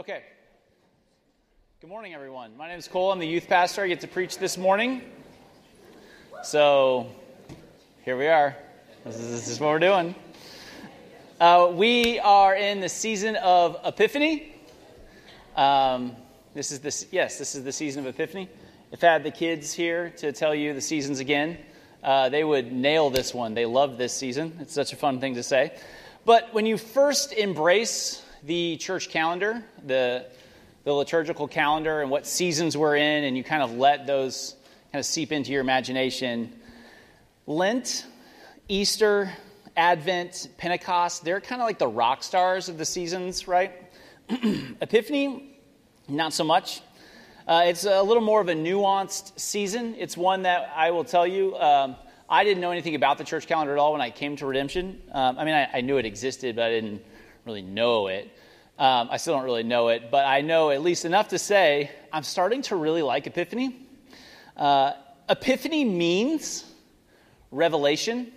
Okay. Good morning, everyone. My name is Cole. I'm the youth pastor. I get to preach this morning. So here we are. This is, this is what we're doing. Uh, we are in the season of Epiphany. Um, this is this yes, this is the season of Epiphany. If I had the kids here to tell you the seasons again, uh, they would nail this one. They love this season. It's such a fun thing to say. But when you first embrace the church calendar, the, the liturgical calendar, and what seasons we're in, and you kind of let those kind of seep into your imagination. Lent, Easter, Advent, Pentecost, they're kind of like the rock stars of the seasons, right? Epiphany, not so much. Uh, it's a little more of a nuanced season. It's one that I will tell you, um, I didn't know anything about the church calendar at all when I came to Redemption. Um, I mean, I, I, knew it existed, but I didn't really know it. Um, I still don't really know it, but I know at least enough to say I'm starting to really like Epiphany. Uh, epiphany means revelation,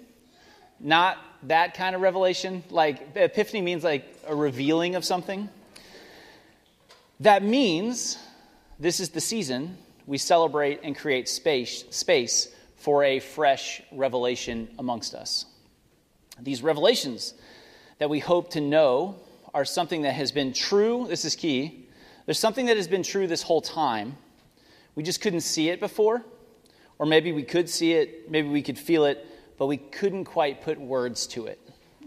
not that kind of revelation. Like, epiphany means like a revealing of something. That means this is the season we celebrate and create space, space for a fresh revelation amongst us. These revelations that we hope to know are something that has been true. This is key. There's something that has been true this whole time. We just couldn't see it before. Or maybe we could see it, maybe we could feel it, but we couldn't quite put words to it.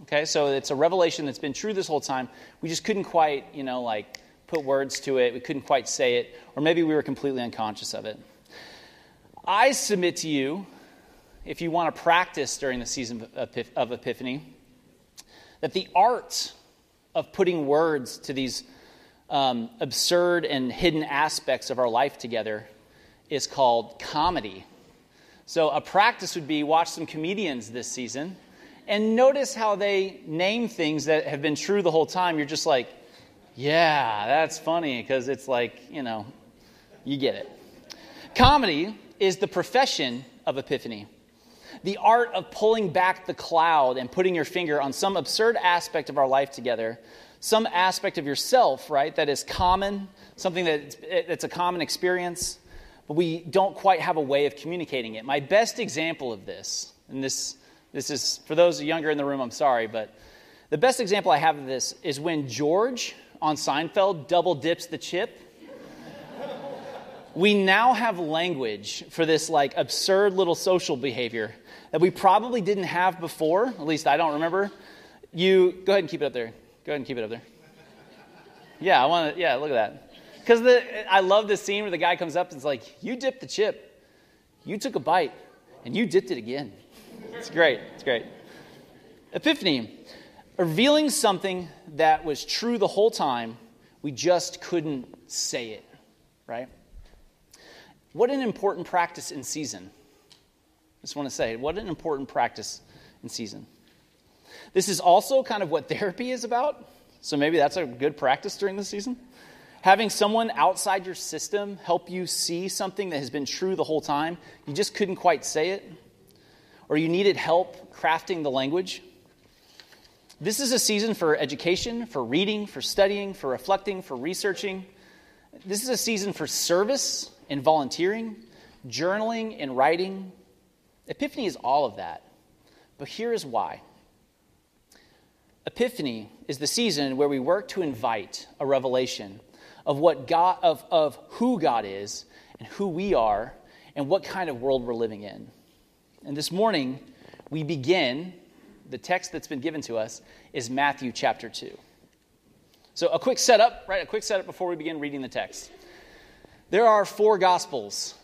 Okay, so it's a revelation that's been true this whole time. We just couldn't quite, you know, like put words to it. We couldn't quite say it, or maybe we were completely unconscious of it. I submit to you, if you want to practice during the season of Epiphany, that the art of putting words to these um, absurd and hidden aspects of our life together is called comedy. So, a practice would be watch some comedians this season and notice how they name things that have been true the whole time. You're just like, yeah, that's funny because it's like, you know, you get it. Comedy is the profession of epiphany the art of pulling back the cloud and putting your finger on some absurd aspect of our life together, some aspect of yourself, right, that is common, something that's, that's a common experience, but we don't quite have a way of communicating it. My best example of this, and this, this is for those younger in the room, I'm sorry, but the best example I have of this is when George on Seinfeld double dips the chip we now have language for this like absurd little social behavior that we probably didn't have before. At least I don't remember. You go ahead and keep it up there. Go ahead and keep it up there. Yeah, I want to. Yeah, look at that. Because I love this scene where the guy comes up and is like, "You dipped the chip, you took a bite, and you dipped it again." It's great. It's great. Epiphany, revealing something that was true the whole time. We just couldn't say it, right? What an important practice in season. Just want to say, what an important practice in season. This is also kind of what therapy is about. So maybe that's a good practice during the season. Having someone outside your system help you see something that has been true the whole time, you just couldn't quite say it, or you needed help crafting the language. This is a season for education, for reading, for studying, for reflecting, for researching. This is a season for service and volunteering, journaling and writing. Epiphany is all of that. But here is why. Epiphany is the season where we work to invite a revelation of what God of, of who God is and who we are and what kind of world we're living in. And this morning we begin the text that's been given to us is Matthew chapter 2. So a quick setup, right? A quick setup before we begin reading the text. There are four gospels.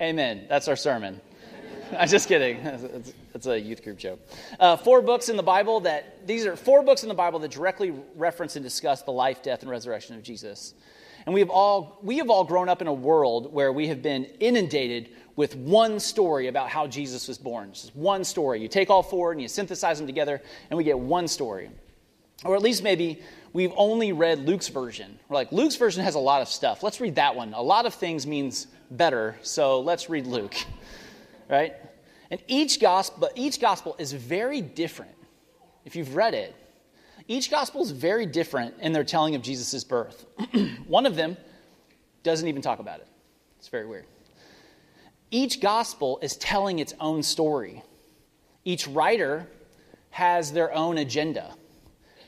Amen. That's our sermon. I'm just kidding. It's, a youth group joke. Uh, four books in the Bible that, these are four books in the Bible that directly reference and discuss the life, death, and resurrection of Jesus. And we have all, we have all grown up in a world where we have been inundated with one story about how Jesus was born. Just one story. You take all four and you synthesize them together, and we get one story. Or at least maybe we've only read Luke's version. We're like, Luke's version has a lot of stuff. Let's read that one. A lot of things means better, so let's read Luke. right? And each gospel, but each gospel is very different. If you've read it, each gospel is very different in their telling of Jesus' birth. One of them doesn't even talk about it. It's very weird. Each gospel is telling its own story. Each writer has their own agenda.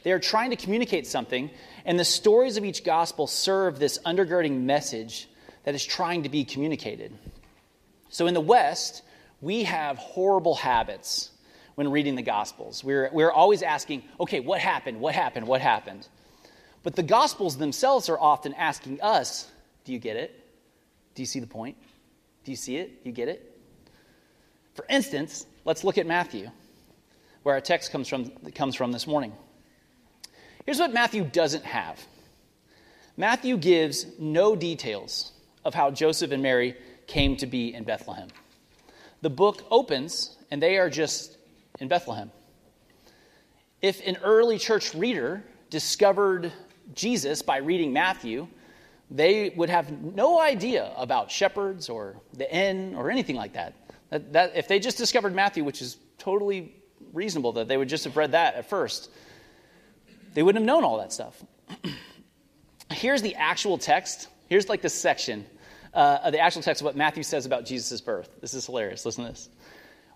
They are trying to communicate something, and the stories of each gospel serve this undergirding message that is trying to be communicated. So in the West, we have horrible habits when reading the Gospels. We're, we're always asking, okay, what happened? What happened? What happened? But the Gospels themselves are often asking us, do you get it? Do you see the point? Do you see it? Do you get it? For instance, let's look at Matthew, where our text comes from, comes from this morning. Here's what Matthew doesn't have Matthew gives no details of how Joseph and Mary came to be in Bethlehem. The book opens, and they are just in Bethlehem. If an early church reader discovered Jesus by reading Matthew, they would have no idea about shepherds or the inn or anything like that. that, that if they just discovered Matthew, which is totally reasonable that they would just have read that at first, they wouldn't have known all that stuff. Here's the actual text. Here's like the section uh, of the actual text of what Matthew says about Jesus' birth. This is hilarious. Listen to this.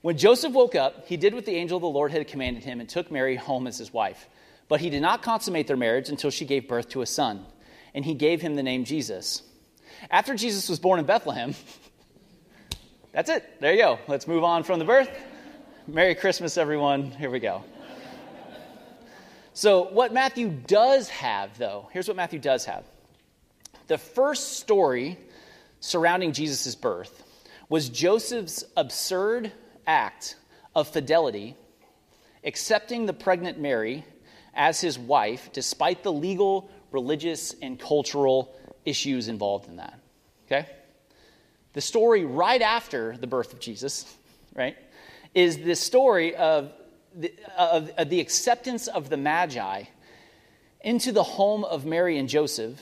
When Joseph woke up, he did what the angel of the Lord had commanded him and took Mary home as his wife. But he did not consummate their marriage until she gave birth to a son, and he gave him the name Jesus. After Jesus was born in Bethlehem, that's it. There you go. Let's move on from the birth. Merry Christmas, everyone. Here we go. So, what Matthew does have, though, here's what Matthew does have. The first story surrounding Jesus' birth was Joseph's absurd act of fidelity, accepting the pregnant Mary as his wife, despite the legal, religious, and cultural issues involved in that. Okay? The story right after the birth of Jesus, right, is the story of the, of, of the acceptance of the Magi into the home of Mary and Joseph,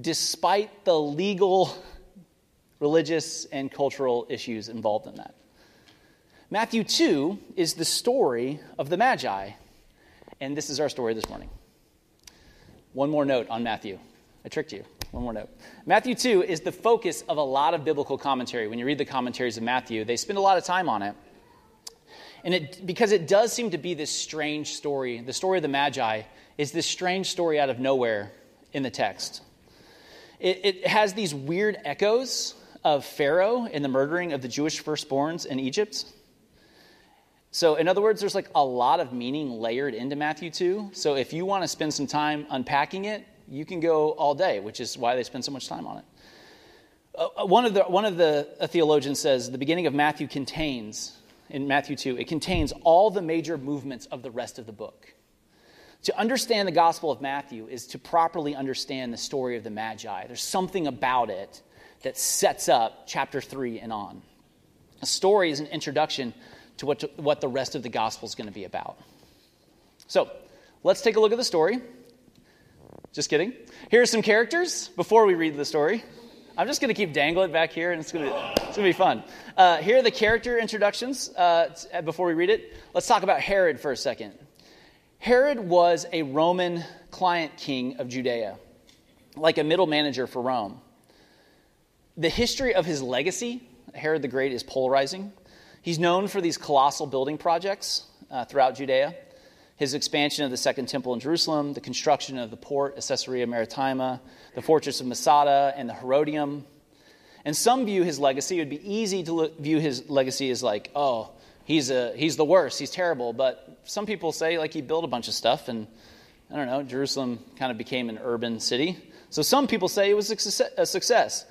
despite the legal, religious, and cultural issues involved in that. Matthew 2 is the story of the Magi, and this is our story this morning. One more note on Matthew. I tricked you. One more note. Matthew 2 is the focus of a lot of biblical commentary. When you read the commentaries of Matthew, they spend a lot of time on it. And it, because it does seem to be this strange story, the story of the Magi is this strange story out of nowhere in the text. It, it has these weird echoes of Pharaoh and the murdering of the Jewish firstborns in Egypt. So, in other words, there's like a lot of meaning layered into Matthew 2. So, if you want to spend some time unpacking it, you can go all day, which is why they spend so much time on it. Uh, uh one, of the, one of the theologians says the beginning of Matthew contains in Matthew 2, it contains all the major movements of the rest of the book. To understand the Gospel of Matthew is to properly understand the story of the Magi. There's something about it that sets up chapter 3 and on. A story is an introduction to what, to, what the rest of the Gospel is going to be about. So, let's take a look at the story. Just kidding. Here are some characters before we read the story. I'm just going to keep dangling it back here, and it's going to it's going to be fun. Uh, here are the character introductions uh, before we read it. Let's talk about Herod for a second. Herod was a Roman client king of Judea, like a middle manager for Rome. The history of his legacy, Herod the Great, is polarizing. He's known for these colossal building projects uh, throughout Judea his expansion of the Second Temple in Jerusalem, the construction of the port Caesarea Maritima, the fortress of Masada, and the Herodium. And some view his legacy, it would be easy to look, view his legacy as like, oh, he's, a, he's the worst, he's terrible. But some people say, like, he built a bunch of stuff, and I don't know, Jerusalem kind of became an urban city. So some people say it was a success.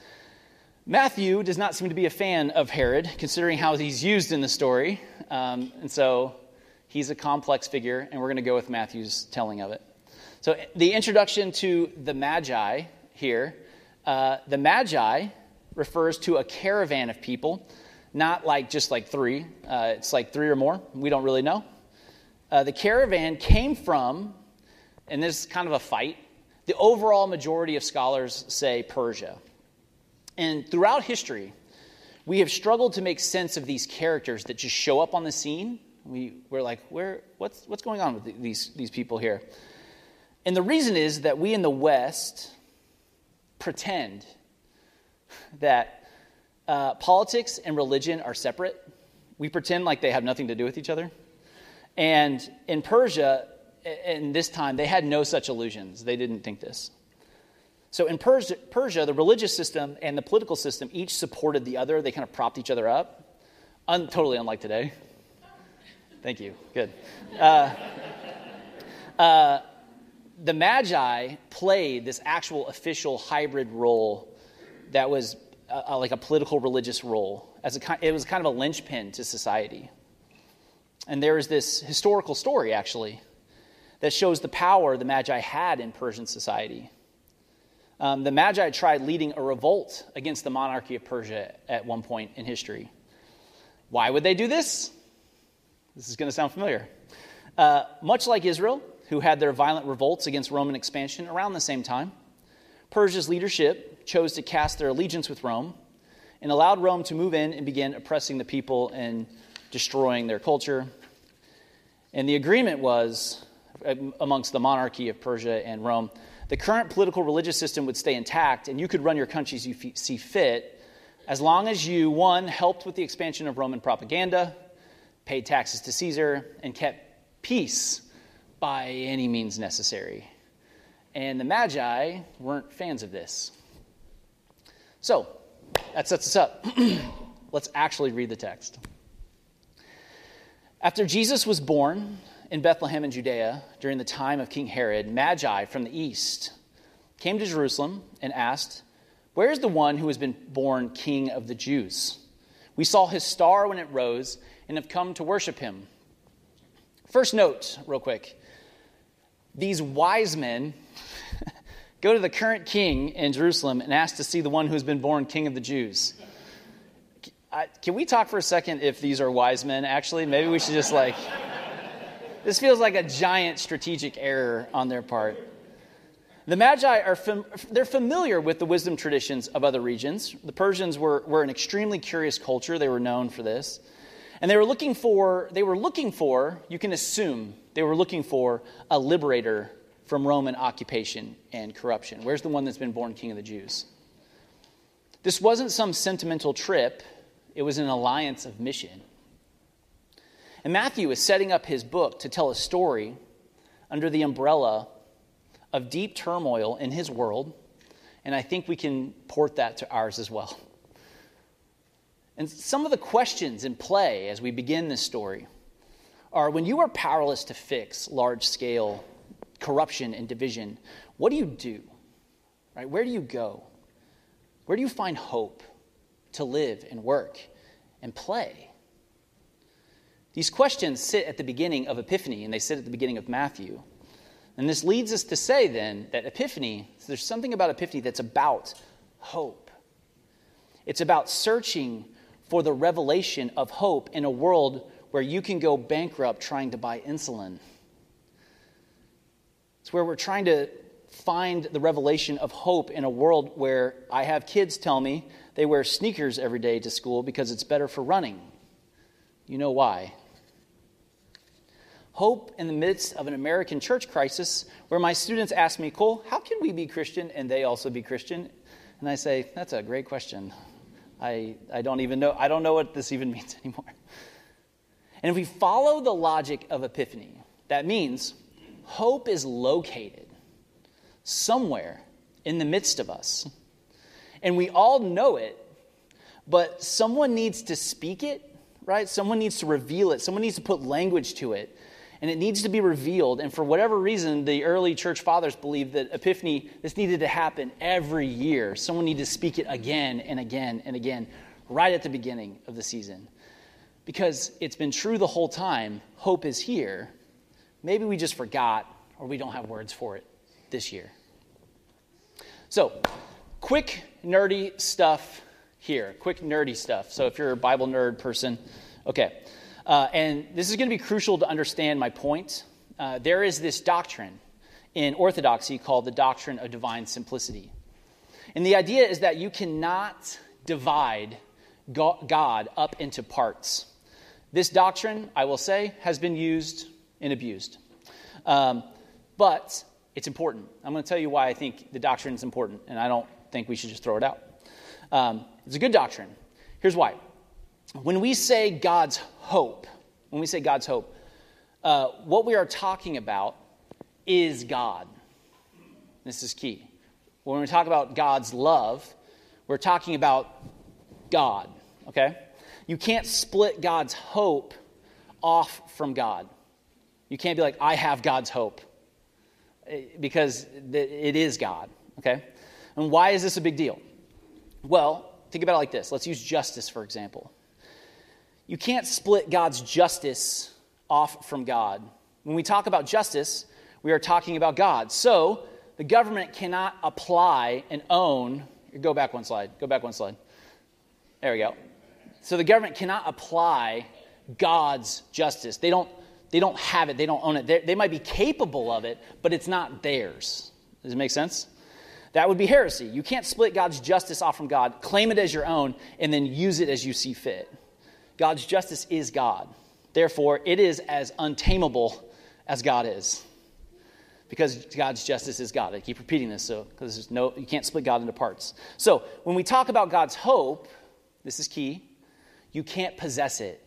Matthew does not seem to be a fan of Herod, considering how he's used in the story. Um, and so He's a complex figure, and we're going to go with Matthew's telling of it. So, the introduction to the Magi here uh, the Magi refers to a caravan of people, not like just like three. Uh, it's like three or more. We don't really know. Uh, the caravan came from, and this is kind of a fight, the overall majority of scholars say Persia. And throughout history, we have struggled to make sense of these characters that just show up on the scene we, we're like, Where, what's, what's going on with these, these people here? And the reason is that we in the West pretend that uh, politics and religion are separate. We pretend like they have nothing to do with each other. And in Persia, in this time, they had no such illusions. They didn't think this. So in Persia, Persia, the religious system and the political system each supported the other. They kind of propped each other up. Un- totally unlike today. Thank you. Good. Uh, uh, the Magi played this actual official hybrid role that was uh, like a political religious role. As a, it was kind of a linchpin to society. And there is this historical story, actually, that shows the power the Magi had in Persian society. Um, the Magi tried leading a revolt against the monarchy of Persia at one point in history. Why would they do this? This is going to sound familiar. Uh, much like Israel, who had their violent revolts against Roman expansion around the same time, Persia's leadership chose to cast their allegiance with Rome and allowed Rome to move in and begin oppressing the people and destroying their culture. And the agreement was uh, amongst the monarchy of Persia and Rome the current political religious system would stay intact and you could run your countries you see fit as long as you, one, helped with the expansion of Roman propaganda, paid taxes to Caesar, and kept peace by any means necessary. And the Magi weren't fans of this. So, that sets us up. Let's actually read the text. After Jesus was born in Bethlehem in Judea during the time of King Herod, Magi from the east came to Jerusalem and asked, Where is the one who has been born king of the Jews? We saw his star when it rose and have come to worship him. First note, real quick these wise men go to the current king in Jerusalem and ask to see the one who's been born king of the Jews. can we talk for a second if these are wise men, actually? Maybe we should just like. This feels like a giant strategic error on their part. The Magi are fam- they're familiar with the wisdom traditions of other regions. The Persians were, were an extremely curious culture. They were known for this. And they were looking for, they were looking for, you can assume, they were looking for a liberator from Roman occupation and corruption. Where's the one that's been born king of the Jews? This wasn't some sentimental trip, it was an alliance of mission. And Matthew is setting up his book to tell a story under the umbrella of deep turmoil in his world, and I think we can port that to ours as well. And some of the questions in play as we begin this story are when you are powerless to fix large scale corruption and division, what do you do? Right? Where do you go? Where do you find hope to live and work and play? These questions sit at the beginning of Epiphany and they sit at the beginning of Matthew. And this leads us to say then that Epiphany, there's something about Epiphany that's about hope. It's about searching for the revelation of hope in a world where you can go bankrupt trying to buy insulin. It's where we're trying to find the revelation of hope in a world where I have kids tell me they wear sneakers every day to school because it's better for running. You know why. Hope in the midst of an American church crisis where my students ask me, Cole, how can we be Christian and they also be Christian? And I say, that's a great question. I, I don't even know, I don't know what this even means anymore. And if we follow the logic of Epiphany, that means hope is located somewhere in the midst of us. And we all know it, but someone needs to speak it, right? Someone needs to reveal it. Someone needs to put language to it and it needs to be revealed. And for whatever reason, the early church fathers believed that Epiphany, this needed to happen every year. Someone needed to speak it again and again and again, right at the beginning of the season. Because it's been true the whole time, hope is here. Maybe we just forgot or we don't have words for it this year. So, quick nerdy stuff here. Quick nerdy stuff. So, if you're a Bible nerd person, okay. Uh, and this is going to be crucial to understand my point. Uh, there is this doctrine in Orthodoxy called the doctrine of divine simplicity. And the idea is that you cannot divide God up into parts. This doctrine, I will say, has been used and abused. Um, but It's important. I'm going to tell you why I think the doctrine is important, and I don't think we should just throw it out. Um, it's a good doctrine. Here's why. When we say God's hope, when we say God's hope, uh, what we are talking about is God. This is key. When we talk about God's love, we're talking about God, okay? You can't split God's hope off from God. You can't be like, I have God's hope, eh, because it is God, okay? And why is this a big deal? Well, think about it like this. Let's use justice, for example. You can't split God's justice off from God. When we talk about justice, we are talking about God. So, the government cannot apply and own. Go back one slide. Go back one slide. There we go. So, the government cannot apply God's justice. They don't, they don't have it, they don't own it. They're, they might be capable of it, but it's not theirs. Does it make sense? That would be heresy. You can't split God's justice off from God, claim it as your own, and then use it as you see fit. God's justice is God. Therefore, it is as untamable as God is. Because God's justice is God. I keep repeating this, so because there's no you can't split God into parts. So when we talk about God's hope, this is key, you can't possess it.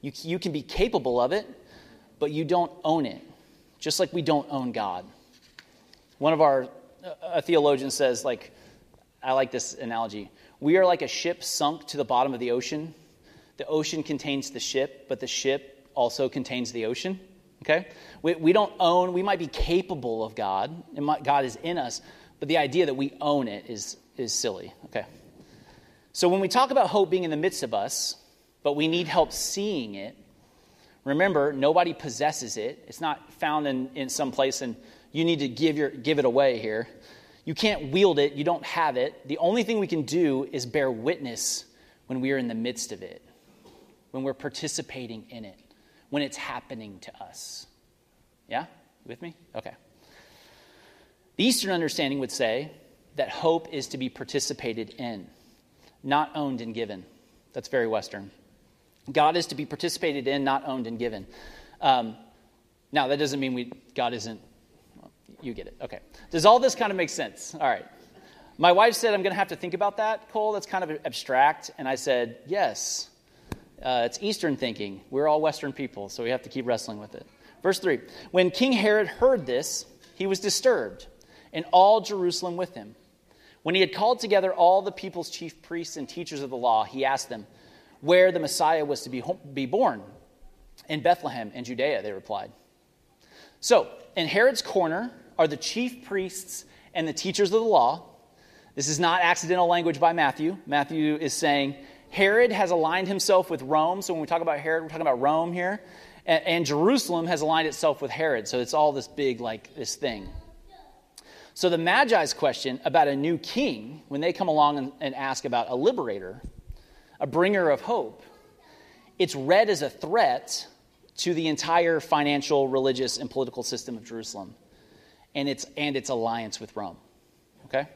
You, you can be capable of it, but you don't own it, just like we don't own God. One of our a theologian says, like, I like this analogy. We are like a ship sunk to the bottom of the ocean. The ocean contains the ship, but the ship also contains the ocean. Okay? We, we don't own, we might be capable of God, and God is in us, but the idea that we own it is, is silly. Okay? So when we talk about hope being in the midst of us, but we need help seeing it, remember, nobody possesses it. It's not found in, in some place, and you need to give, your, give it away here. You can't wield it, you don't have it. The only thing we can do is bear witness when we are in the midst of it, when we're participating in it, when it's happening to us. Yeah? with me? Okay. The Eastern understanding would say that hope is to be participated in, not owned and given. That's very Western. God is to be participated in, not owned and given. Um, now, that doesn't mean we, God isn't, you get it. Okay. Does all this kind of make sense? All right. My wife said, I'm going to have to think about that, Cole. That's kind of abstract. And I said, yes. Uh, it's Eastern thinking. We're all Western people, so we have to keep wrestling with it. Verse 3 When King Herod heard this, he was disturbed, and all Jerusalem with him. When he had called together all the people's chief priests and teachers of the law, he asked them where the Messiah was to be, be born. In Bethlehem in Judea, they replied. So, in Herod's corner are the chief priests and the teachers of the law. This is not accidental language by Matthew. Matthew is saying Herod has aligned himself with Rome. So, when we talk about Herod, we're talking about Rome here. And, and Jerusalem has aligned itself with Herod. So, it's all this big, like, this thing. So, the Magi's question about a new king, when they come along and, and ask about a liberator, a bringer of hope, it's read as a threat to the entire financial, religious, and political system of Jerusalem and its, and its alliance with Rome. Okay?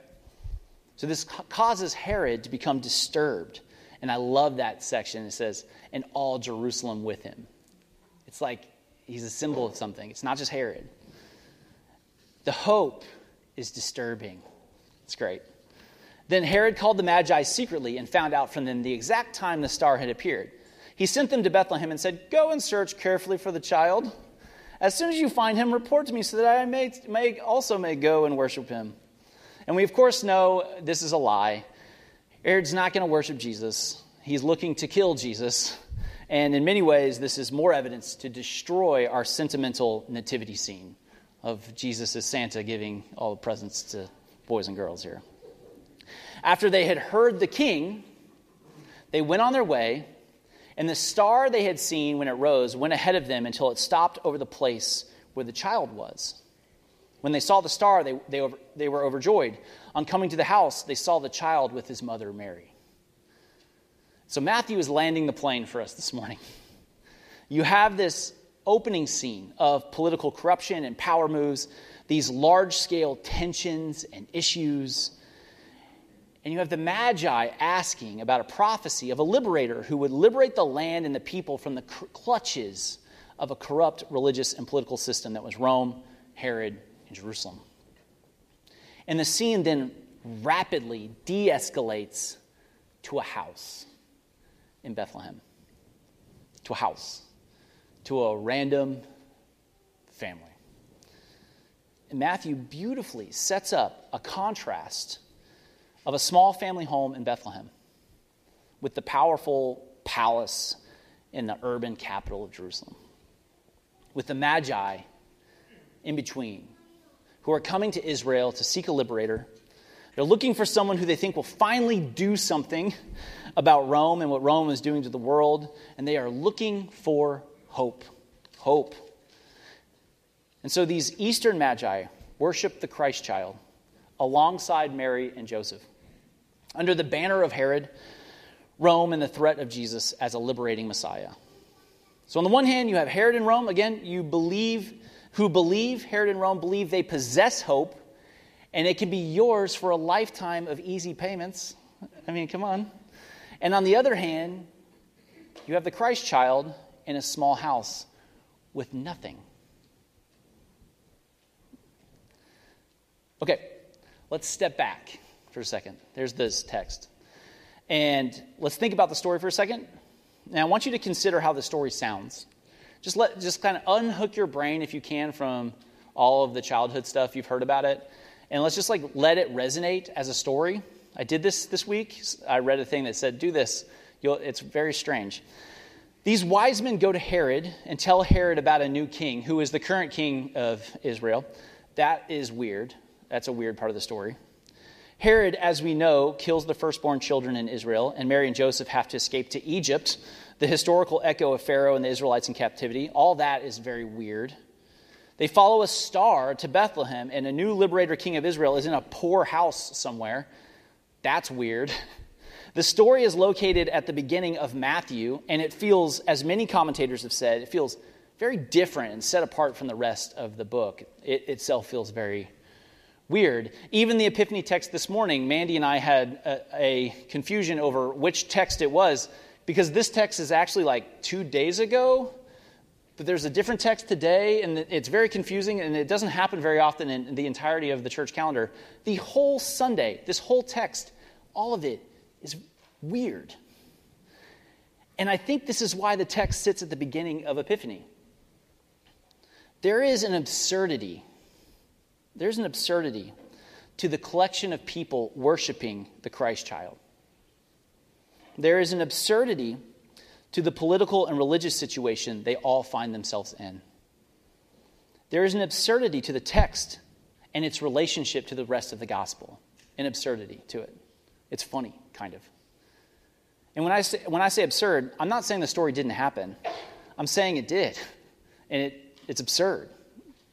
So this causes Herod to become disturbed. And I love that section. It says, and all Jerusalem with him. It's like he's a symbol of something. It's not just Herod. The hope is disturbing. It's great. Then Herod called the Magi secretly and found out from them the exact time the star had appeared. He sent them to Bethlehem and said, Go and search carefully for the child. As soon as you find him, report to me so that I may, may also may go and worship him. And we, of course, know this is a lie. Herod's not going to worship Jesus, he's looking to kill Jesus. And in many ways, this is more evidence to destroy our sentimental nativity scene of Jesus as Santa giving all the presents to boys and girls here. After they had heard the king, they went on their way and the star they had seen when it rose went ahead of them until it stopped over the place where the child was. When they saw the star, they, they, over, they were overjoyed. On coming to the house, they saw the child with his mother Mary. So Matthew is landing the plane for us this morning. You have this opening scene of political corruption and power moves, these large scale tensions and issues and you have the Magi asking about a prophecy of a liberator who would liberate the land and the people from the clutches of a corrupt religious and political system that was Rome Herod and Jerusalem. And the scene then rapidly de escalates to a house in Bethlehem. To a house. To a random family. And Matthew beautifully sets up a contrast of a small family home in Bethlehem with the powerful palace in the urban capital of Jerusalem, with the Magi in between, who are coming to Israel to seek a liberator. They're looking for someone who they think will finally do something about Rome and what Rome is doing to the world, and they are looking for hope. Hope. And so these Eastern Magi worship the Christ child alongside Mary and Joseph. Under the banner of Herod, Rome, and the threat of Jesus as a liberating Messiah. So, on the one hand, you have Herod and Rome. Again, you believe, who believe, Herod and Rome believe they possess hope, and it can be yours for a lifetime of easy payments. I mean, come on. And on the other hand, you have the Christ child in a small house with nothing. Okay, let's step back for a second. There's this text. And let's think about the story for a second. Now, I want you to consider how the story sounds. Just let just kind of unhook your brain if you can from all of the childhood stuff you've heard about it. And let's just like let it resonate as a story. I did this this week. I read a thing that said, "Do this." You'll, it's very strange. These wise men go to Herod and tell Herod about a new king who is the current king of Israel. That is weird. That's a weird part of the story. Herod, as we know, kills the firstborn children in Israel, and Mary and Joseph have to escape to Egypt, the historical echo of Pharaoh and the Israelites in captivity. All that is very weird. They follow a star to Bethlehem, and a new liberator king of Israel is in a poor house somewhere. That's weird. The story is located at the beginning of Matthew, and it feels, as many commentators have said, it feels very different and set apart from the rest of the book. It itself feels very weird. Even the Epiphany text this morning, Mandy and I had a, a, confusion over which text it was because this text is actually like two days ago, but there's a different text today, and it's very confusing, and it doesn't happen very often in the entirety of the church calendar. The whole Sunday, this whole text, all of it is weird. And I think this is why the text sits at the beginning of Epiphany. There is an absurdity there's an absurdity to the collection of people worshiping the Christ child. There is an absurdity to the political and religious situation they all find themselves in. There is an absurdity to the text and its relationship to the rest of the gospel. An absurdity to it. It's funny, kind of. And when I say, when I say absurd, I'm not saying the story didn't happen. I'm saying it did. And it, it's absurd.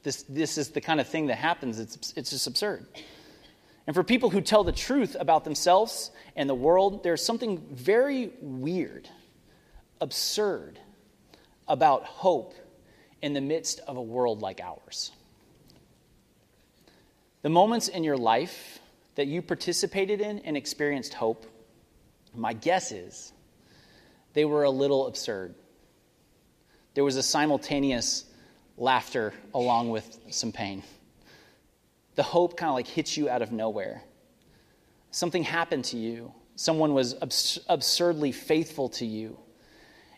This, this is the kind of thing that happens. It's, it's just absurd. And for people who tell the truth about themselves and the world, there's something very weird, absurd about hope in the midst of a world like ours. The moments in your life that you participated in and experienced hope, my guess is they were a little absurd. There was a simultaneous laughter along with some pain. The hope kind of like hits you out of nowhere. Something happened to you. Someone was abs- absurdly faithful to you.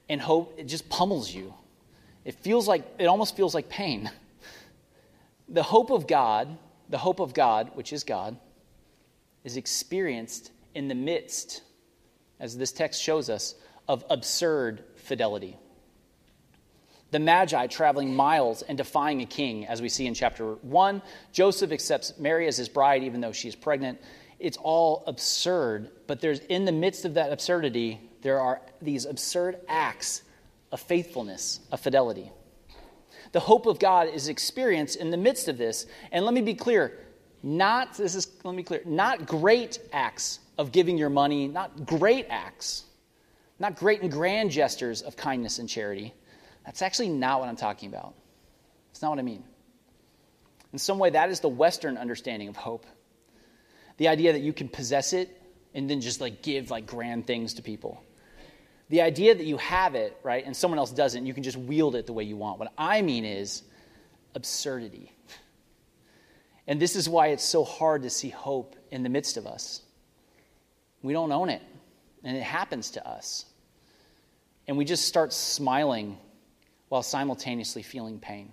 And hope, it just pummels you. It feels like, it almost feels like pain. The hope of God, the hope of God, which is God, is experienced in the midst, as this text shows us, of absurd fidelity the Magi traveling miles and defying a king, as we see in chapter 1. Joseph accepts Mary as his bride, even though she is pregnant. It's all absurd, but there's in the midst of that absurdity, there are these absurd acts of faithfulness, of fidelity. The hope of God is experienced in the midst of this. And let me be clear, not this is let me be clear, not great acts of giving your money, not great acts, not great and grand gestures of kindness and charity that's actually not what I'm talking about. It's not what I mean. In some way, that is the Western understanding of hope. The idea that you can possess it and then just like give like grand things to people. The idea that you have it, right, and someone else doesn't, you can just wield it the way you want. What I mean is absurdity. And this is why it's so hard to see hope in the midst of us. We don't own it, and it happens to us. And we just start smiling while simultaneously feeling pain.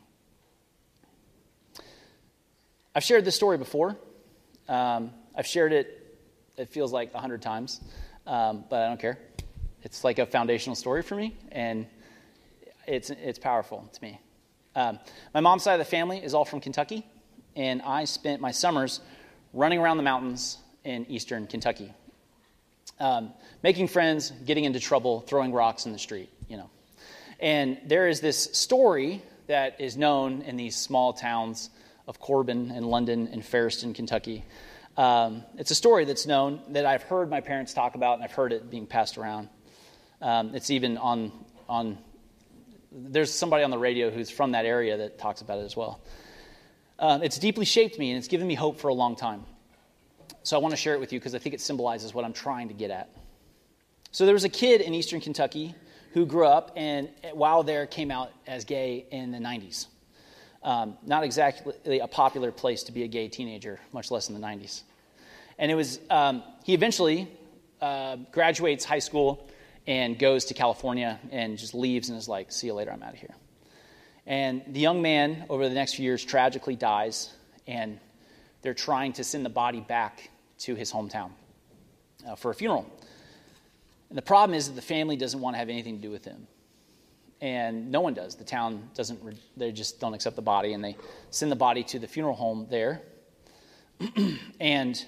I've shared this story before. Um, I've shared it, it feels like a hundred times, um, but I don't care. It's like a foundational story for me, and it's, it's powerful to me. Um, my mom's side of the family is all from Kentucky, and I spent my summers running around the mountains in eastern Kentucky, um, making friends, getting into trouble, throwing rocks in the street. And there is this story that is known in these small towns of Corbin and London and Ferriston, Kentucky. Um, it's a story that's known that I've heard my parents talk about, and I've heard it being passed around. Um, it's even on on. There's somebody on the radio who's from that area that talks about it as well. Um, it's deeply shaped me, and it's given me hope for a long time. So I want to share it with you because I think it symbolizes what I'm trying to get at. So there was a kid in eastern Kentucky who grew up and while there came out as gay in the 90s. Um, not exactly a popular place to be a gay teenager, much less in the 90s. And it was, um, he eventually uh, graduates high school and goes to California and just leaves and is like, see you later, I'm out of here. And the young man, over the next few years, tragically dies, and they're trying to send the body back to his hometown uh, for a funeral. And the problem is that the family doesn't want to have anything to do with him. And no one does. The town doesn't, they just don't accept the body, and they send the body to the funeral home there. and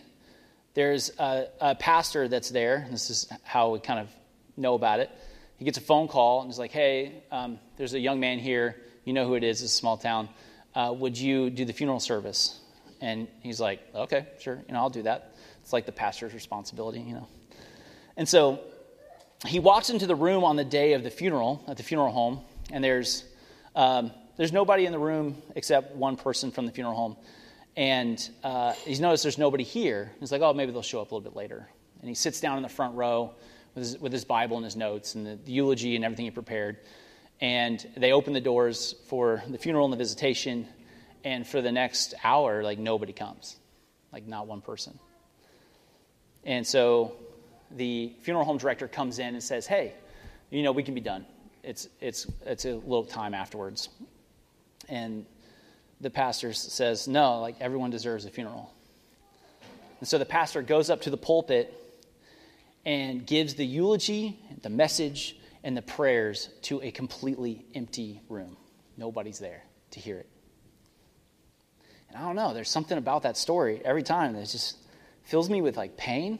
there's a, a, pastor that's there. This is how we kind of know about it. He gets a phone call and he's like, hey, um, there's a young man here. You know who it is. It's a small town. Uh, would you do the funeral service? And he's like, okay, sure. You know, I'll do that. It's like the pastor's responsibility, you know. And so he walks into the room on the day of the funeral at the funeral home, and there's um, there's nobody in the room except one person from the funeral home, and uh, he's noticed there's nobody here. He's like, oh, maybe they'll show up a little bit later, and he sits down in the front row with his, with his Bible and his notes and the, the eulogy and everything he prepared, and they open the doors for the funeral and the visitation, and for the next hour, like nobody comes, like not one person, and so the funeral home director comes in and says, Hey, you know, we can be done. It's, it's, it's a little time afterwards. And the pastor says, No, like everyone deserves a funeral. And so the pastor goes up to the pulpit and gives the eulogy, the message, and the prayers to a completely empty room. Nobody's there to hear it. And I don't know, there's something about that story every time that just fills me with like pain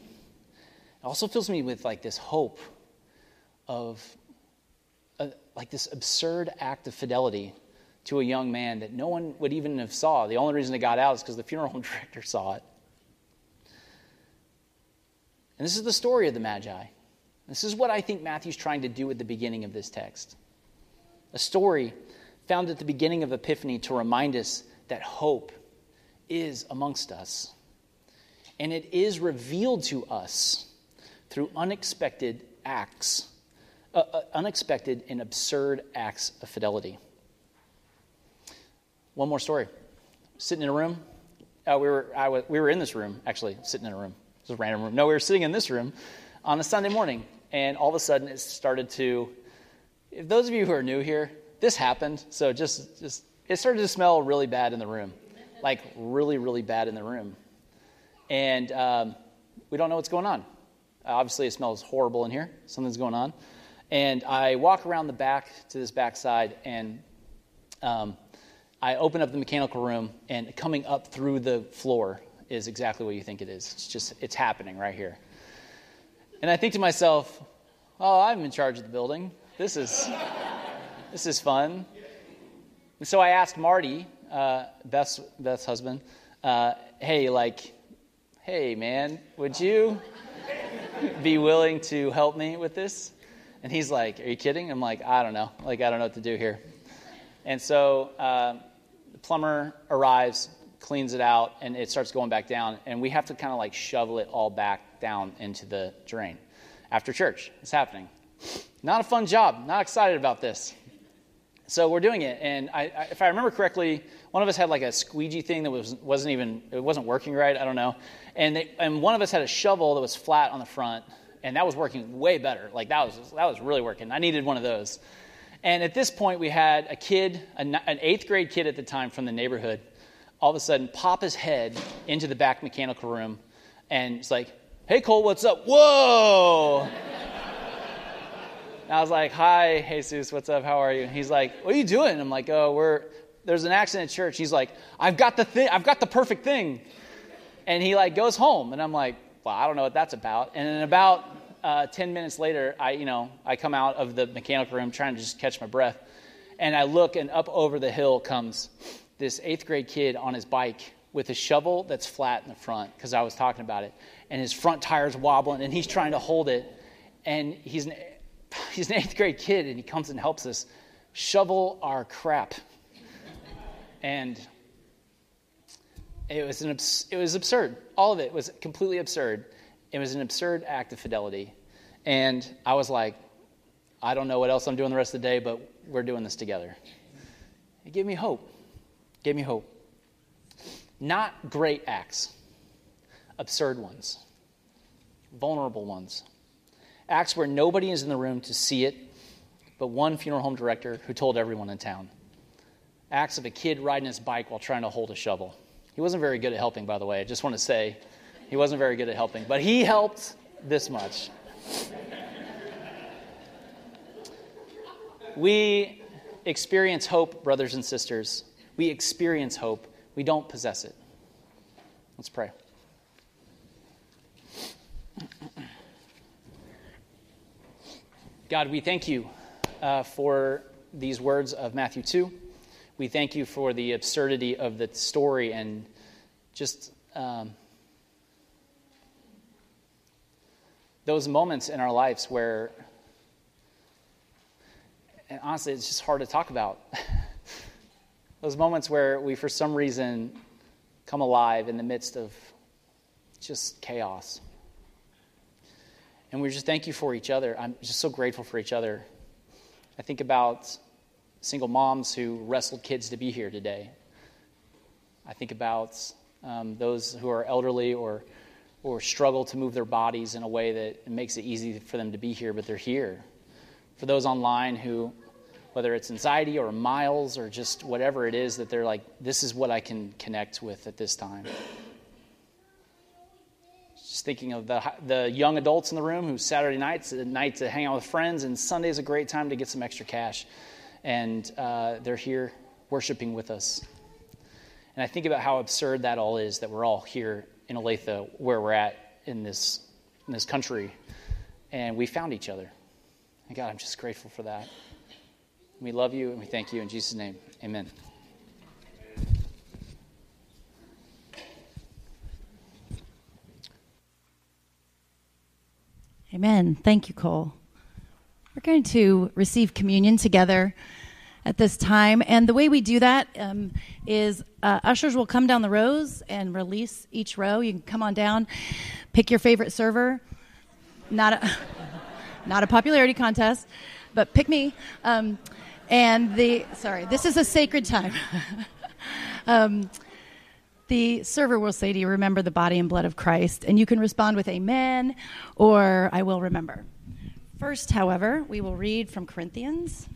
it also fills me with like this hope of a, like this absurd act of fidelity to a young man that no one would even have saw. The only reason it got out is because the funeral home director saw it. And this is the story of the Magi. This is what I think Matthew's trying to do at the beginning of this text. A story found at the beginning of Epiphany to remind us that hope is amongst us. And it is revealed to us through unexpected acts, uh, uh, unexpected and absurd acts of fidelity. One more story. Sitting in a room, uh, we, were, was, we were in this room, actually, sitting in a room. It was a random room. No, we were sitting in this room on a Sunday morning, and all of a sudden it started to. If those of you who are new here, this happened, so just, just it started to smell really bad in the room, like really, really bad in the room, and um, we don't know what's going on. Obviously, it smells horrible in here. Something's going on. And I walk around the back to this backside, and um, I open up the mechanical room, and coming up through the floor is exactly what you think it is. It's just, it's happening right here. And I think to myself, oh, I'm in charge of the building. This is, this is fun. And so I asked Marty, uh, Beth's, Beth's husband, uh, hey, like, hey, man, would you be willing to help me with this? And he's like, Are you kidding? I'm like, I don't know. Like, I don't know what to do here. And so uh, the plumber arrives, cleans it out, and it starts going back down. And we have to kind of like shovel it all back down into the drain after church. It's happening. Not a fun job. Not excited about this. So we're doing it. And I, I, if I remember correctly, one of us had like a squeegee thing that was wasn't even it wasn't working right. I don't know, and they, and one of us had a shovel that was flat on the front, and that was working way better. Like that was that was really working. I needed one of those. And at this point, we had a kid, an eighth grade kid at the time from the neighborhood, all of a sudden pop his head into the back mechanical room, and it's like, "Hey Cole, what's up?" Whoa. I was like, "Hi, Jesus, what's up? How are you?" he's like, "What are you doing?" I'm like, "Oh, we're there's an accident at church." He's like, "I've got the thing. I've got the perfect thing," and he like goes home, and I'm like, "Well, I don't know what that's about." And then about uh, 10 minutes later, I, you know, I come out of the mechanical room trying to just catch my breath. And I look, and up over the hill comes this eighth grade kid on his bike with a shovel that's flat in the front, because I was talking about it. And his front tire's wobbling, and he's trying to hold it. And he's an, he's an eighth grade kid, and he comes and helps us shovel our crap. and it was, an, it was absurd. All of it was completely absurd. It was an absurd act of fidelity. And I was like, I don't know what else I'm doing the rest of the day, but we're doing this together. It gave me hope. It gave me hope. Not great acts, absurd ones, vulnerable ones. Acts where nobody is in the room to see it, but one funeral home director who told everyone in town. Acts of a kid riding his bike while trying to hold a shovel. He wasn't very good at helping, by the way. I just want to say he wasn't very good at helping, but he helped this much. we experience hope, brothers and sisters. We experience hope. We don't possess it. Let's pray. God, we thank you uh, for these words of Matthew 2. We thank you for the absurdity of the story and just um, those moments in our lives where, and honestly, it's just hard to talk about. those moments where we, for some reason, come alive in the midst of just chaos. And we just thank you for each other. I'm just so grateful for each other. I think about single moms who wrestled kids to be here today. I think about um, those who are elderly or or struggle to move their bodies in a way that makes it easy for them to be here, but they're here. For those online who, whether it's anxiety or miles or just whatever it is, that they're like, this is what I can connect with at this time. Just thinking of the, the young adults in the room who Saturday nights a night to hang out with friends, and Sunday is a great time to get some extra cash. And uh, they're here worshiping with us. And I think about how absurd that all is that we're all here in Olathe where we're at in this, in this country. And we found each other. And God, I'm just grateful for that. We love you and we thank you in Jesus' name. Amen. Amen. Thank you, Cole. We're going to receive communion together at this time. And the way we do that um, is uh, ushers will come down the rows and release each row. You can come on down, pick your favorite server. Not a, not a popularity contest, but pick me. Um, and the, sorry, this is a sacred time. um, the server will say to you, Remember the body and blood of Christ. And you can respond with Amen or I will remember. First, however, we will read from Corinthians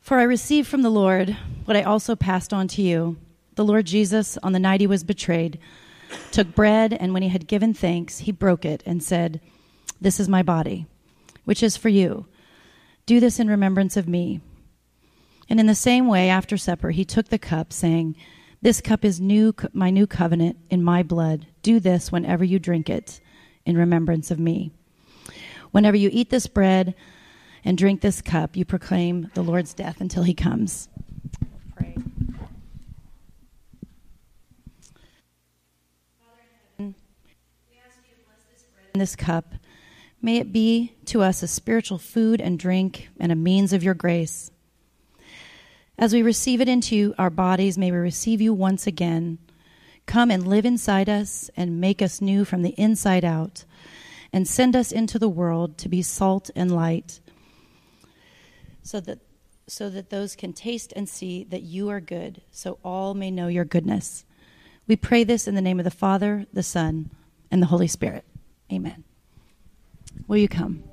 For I received from the Lord what I also passed on to you. The Lord Jesus, on the night he was betrayed, took bread, and when he had given thanks, he broke it and said, This is my body, which is for you. Do this in remembrance of me. And in the same way, after supper, he took the cup, saying, This cup is new, my new covenant in my blood. Do this whenever you drink it in remembrance of me. Whenever you eat this bread, and drink this cup, you proclaim the Lord's death until he comes. Pray. Father this cup. May it be to us a spiritual food and drink and a means of your grace. As we receive it into our bodies, may we receive you once again. Come and live inside us and make us new from the inside out, and send us into the world to be salt and light so that so that those can taste and see that you are good, so all may know your goodness. We pray this in the name of the Father, the Son, and the Holy Spirit. Amen. Will you come?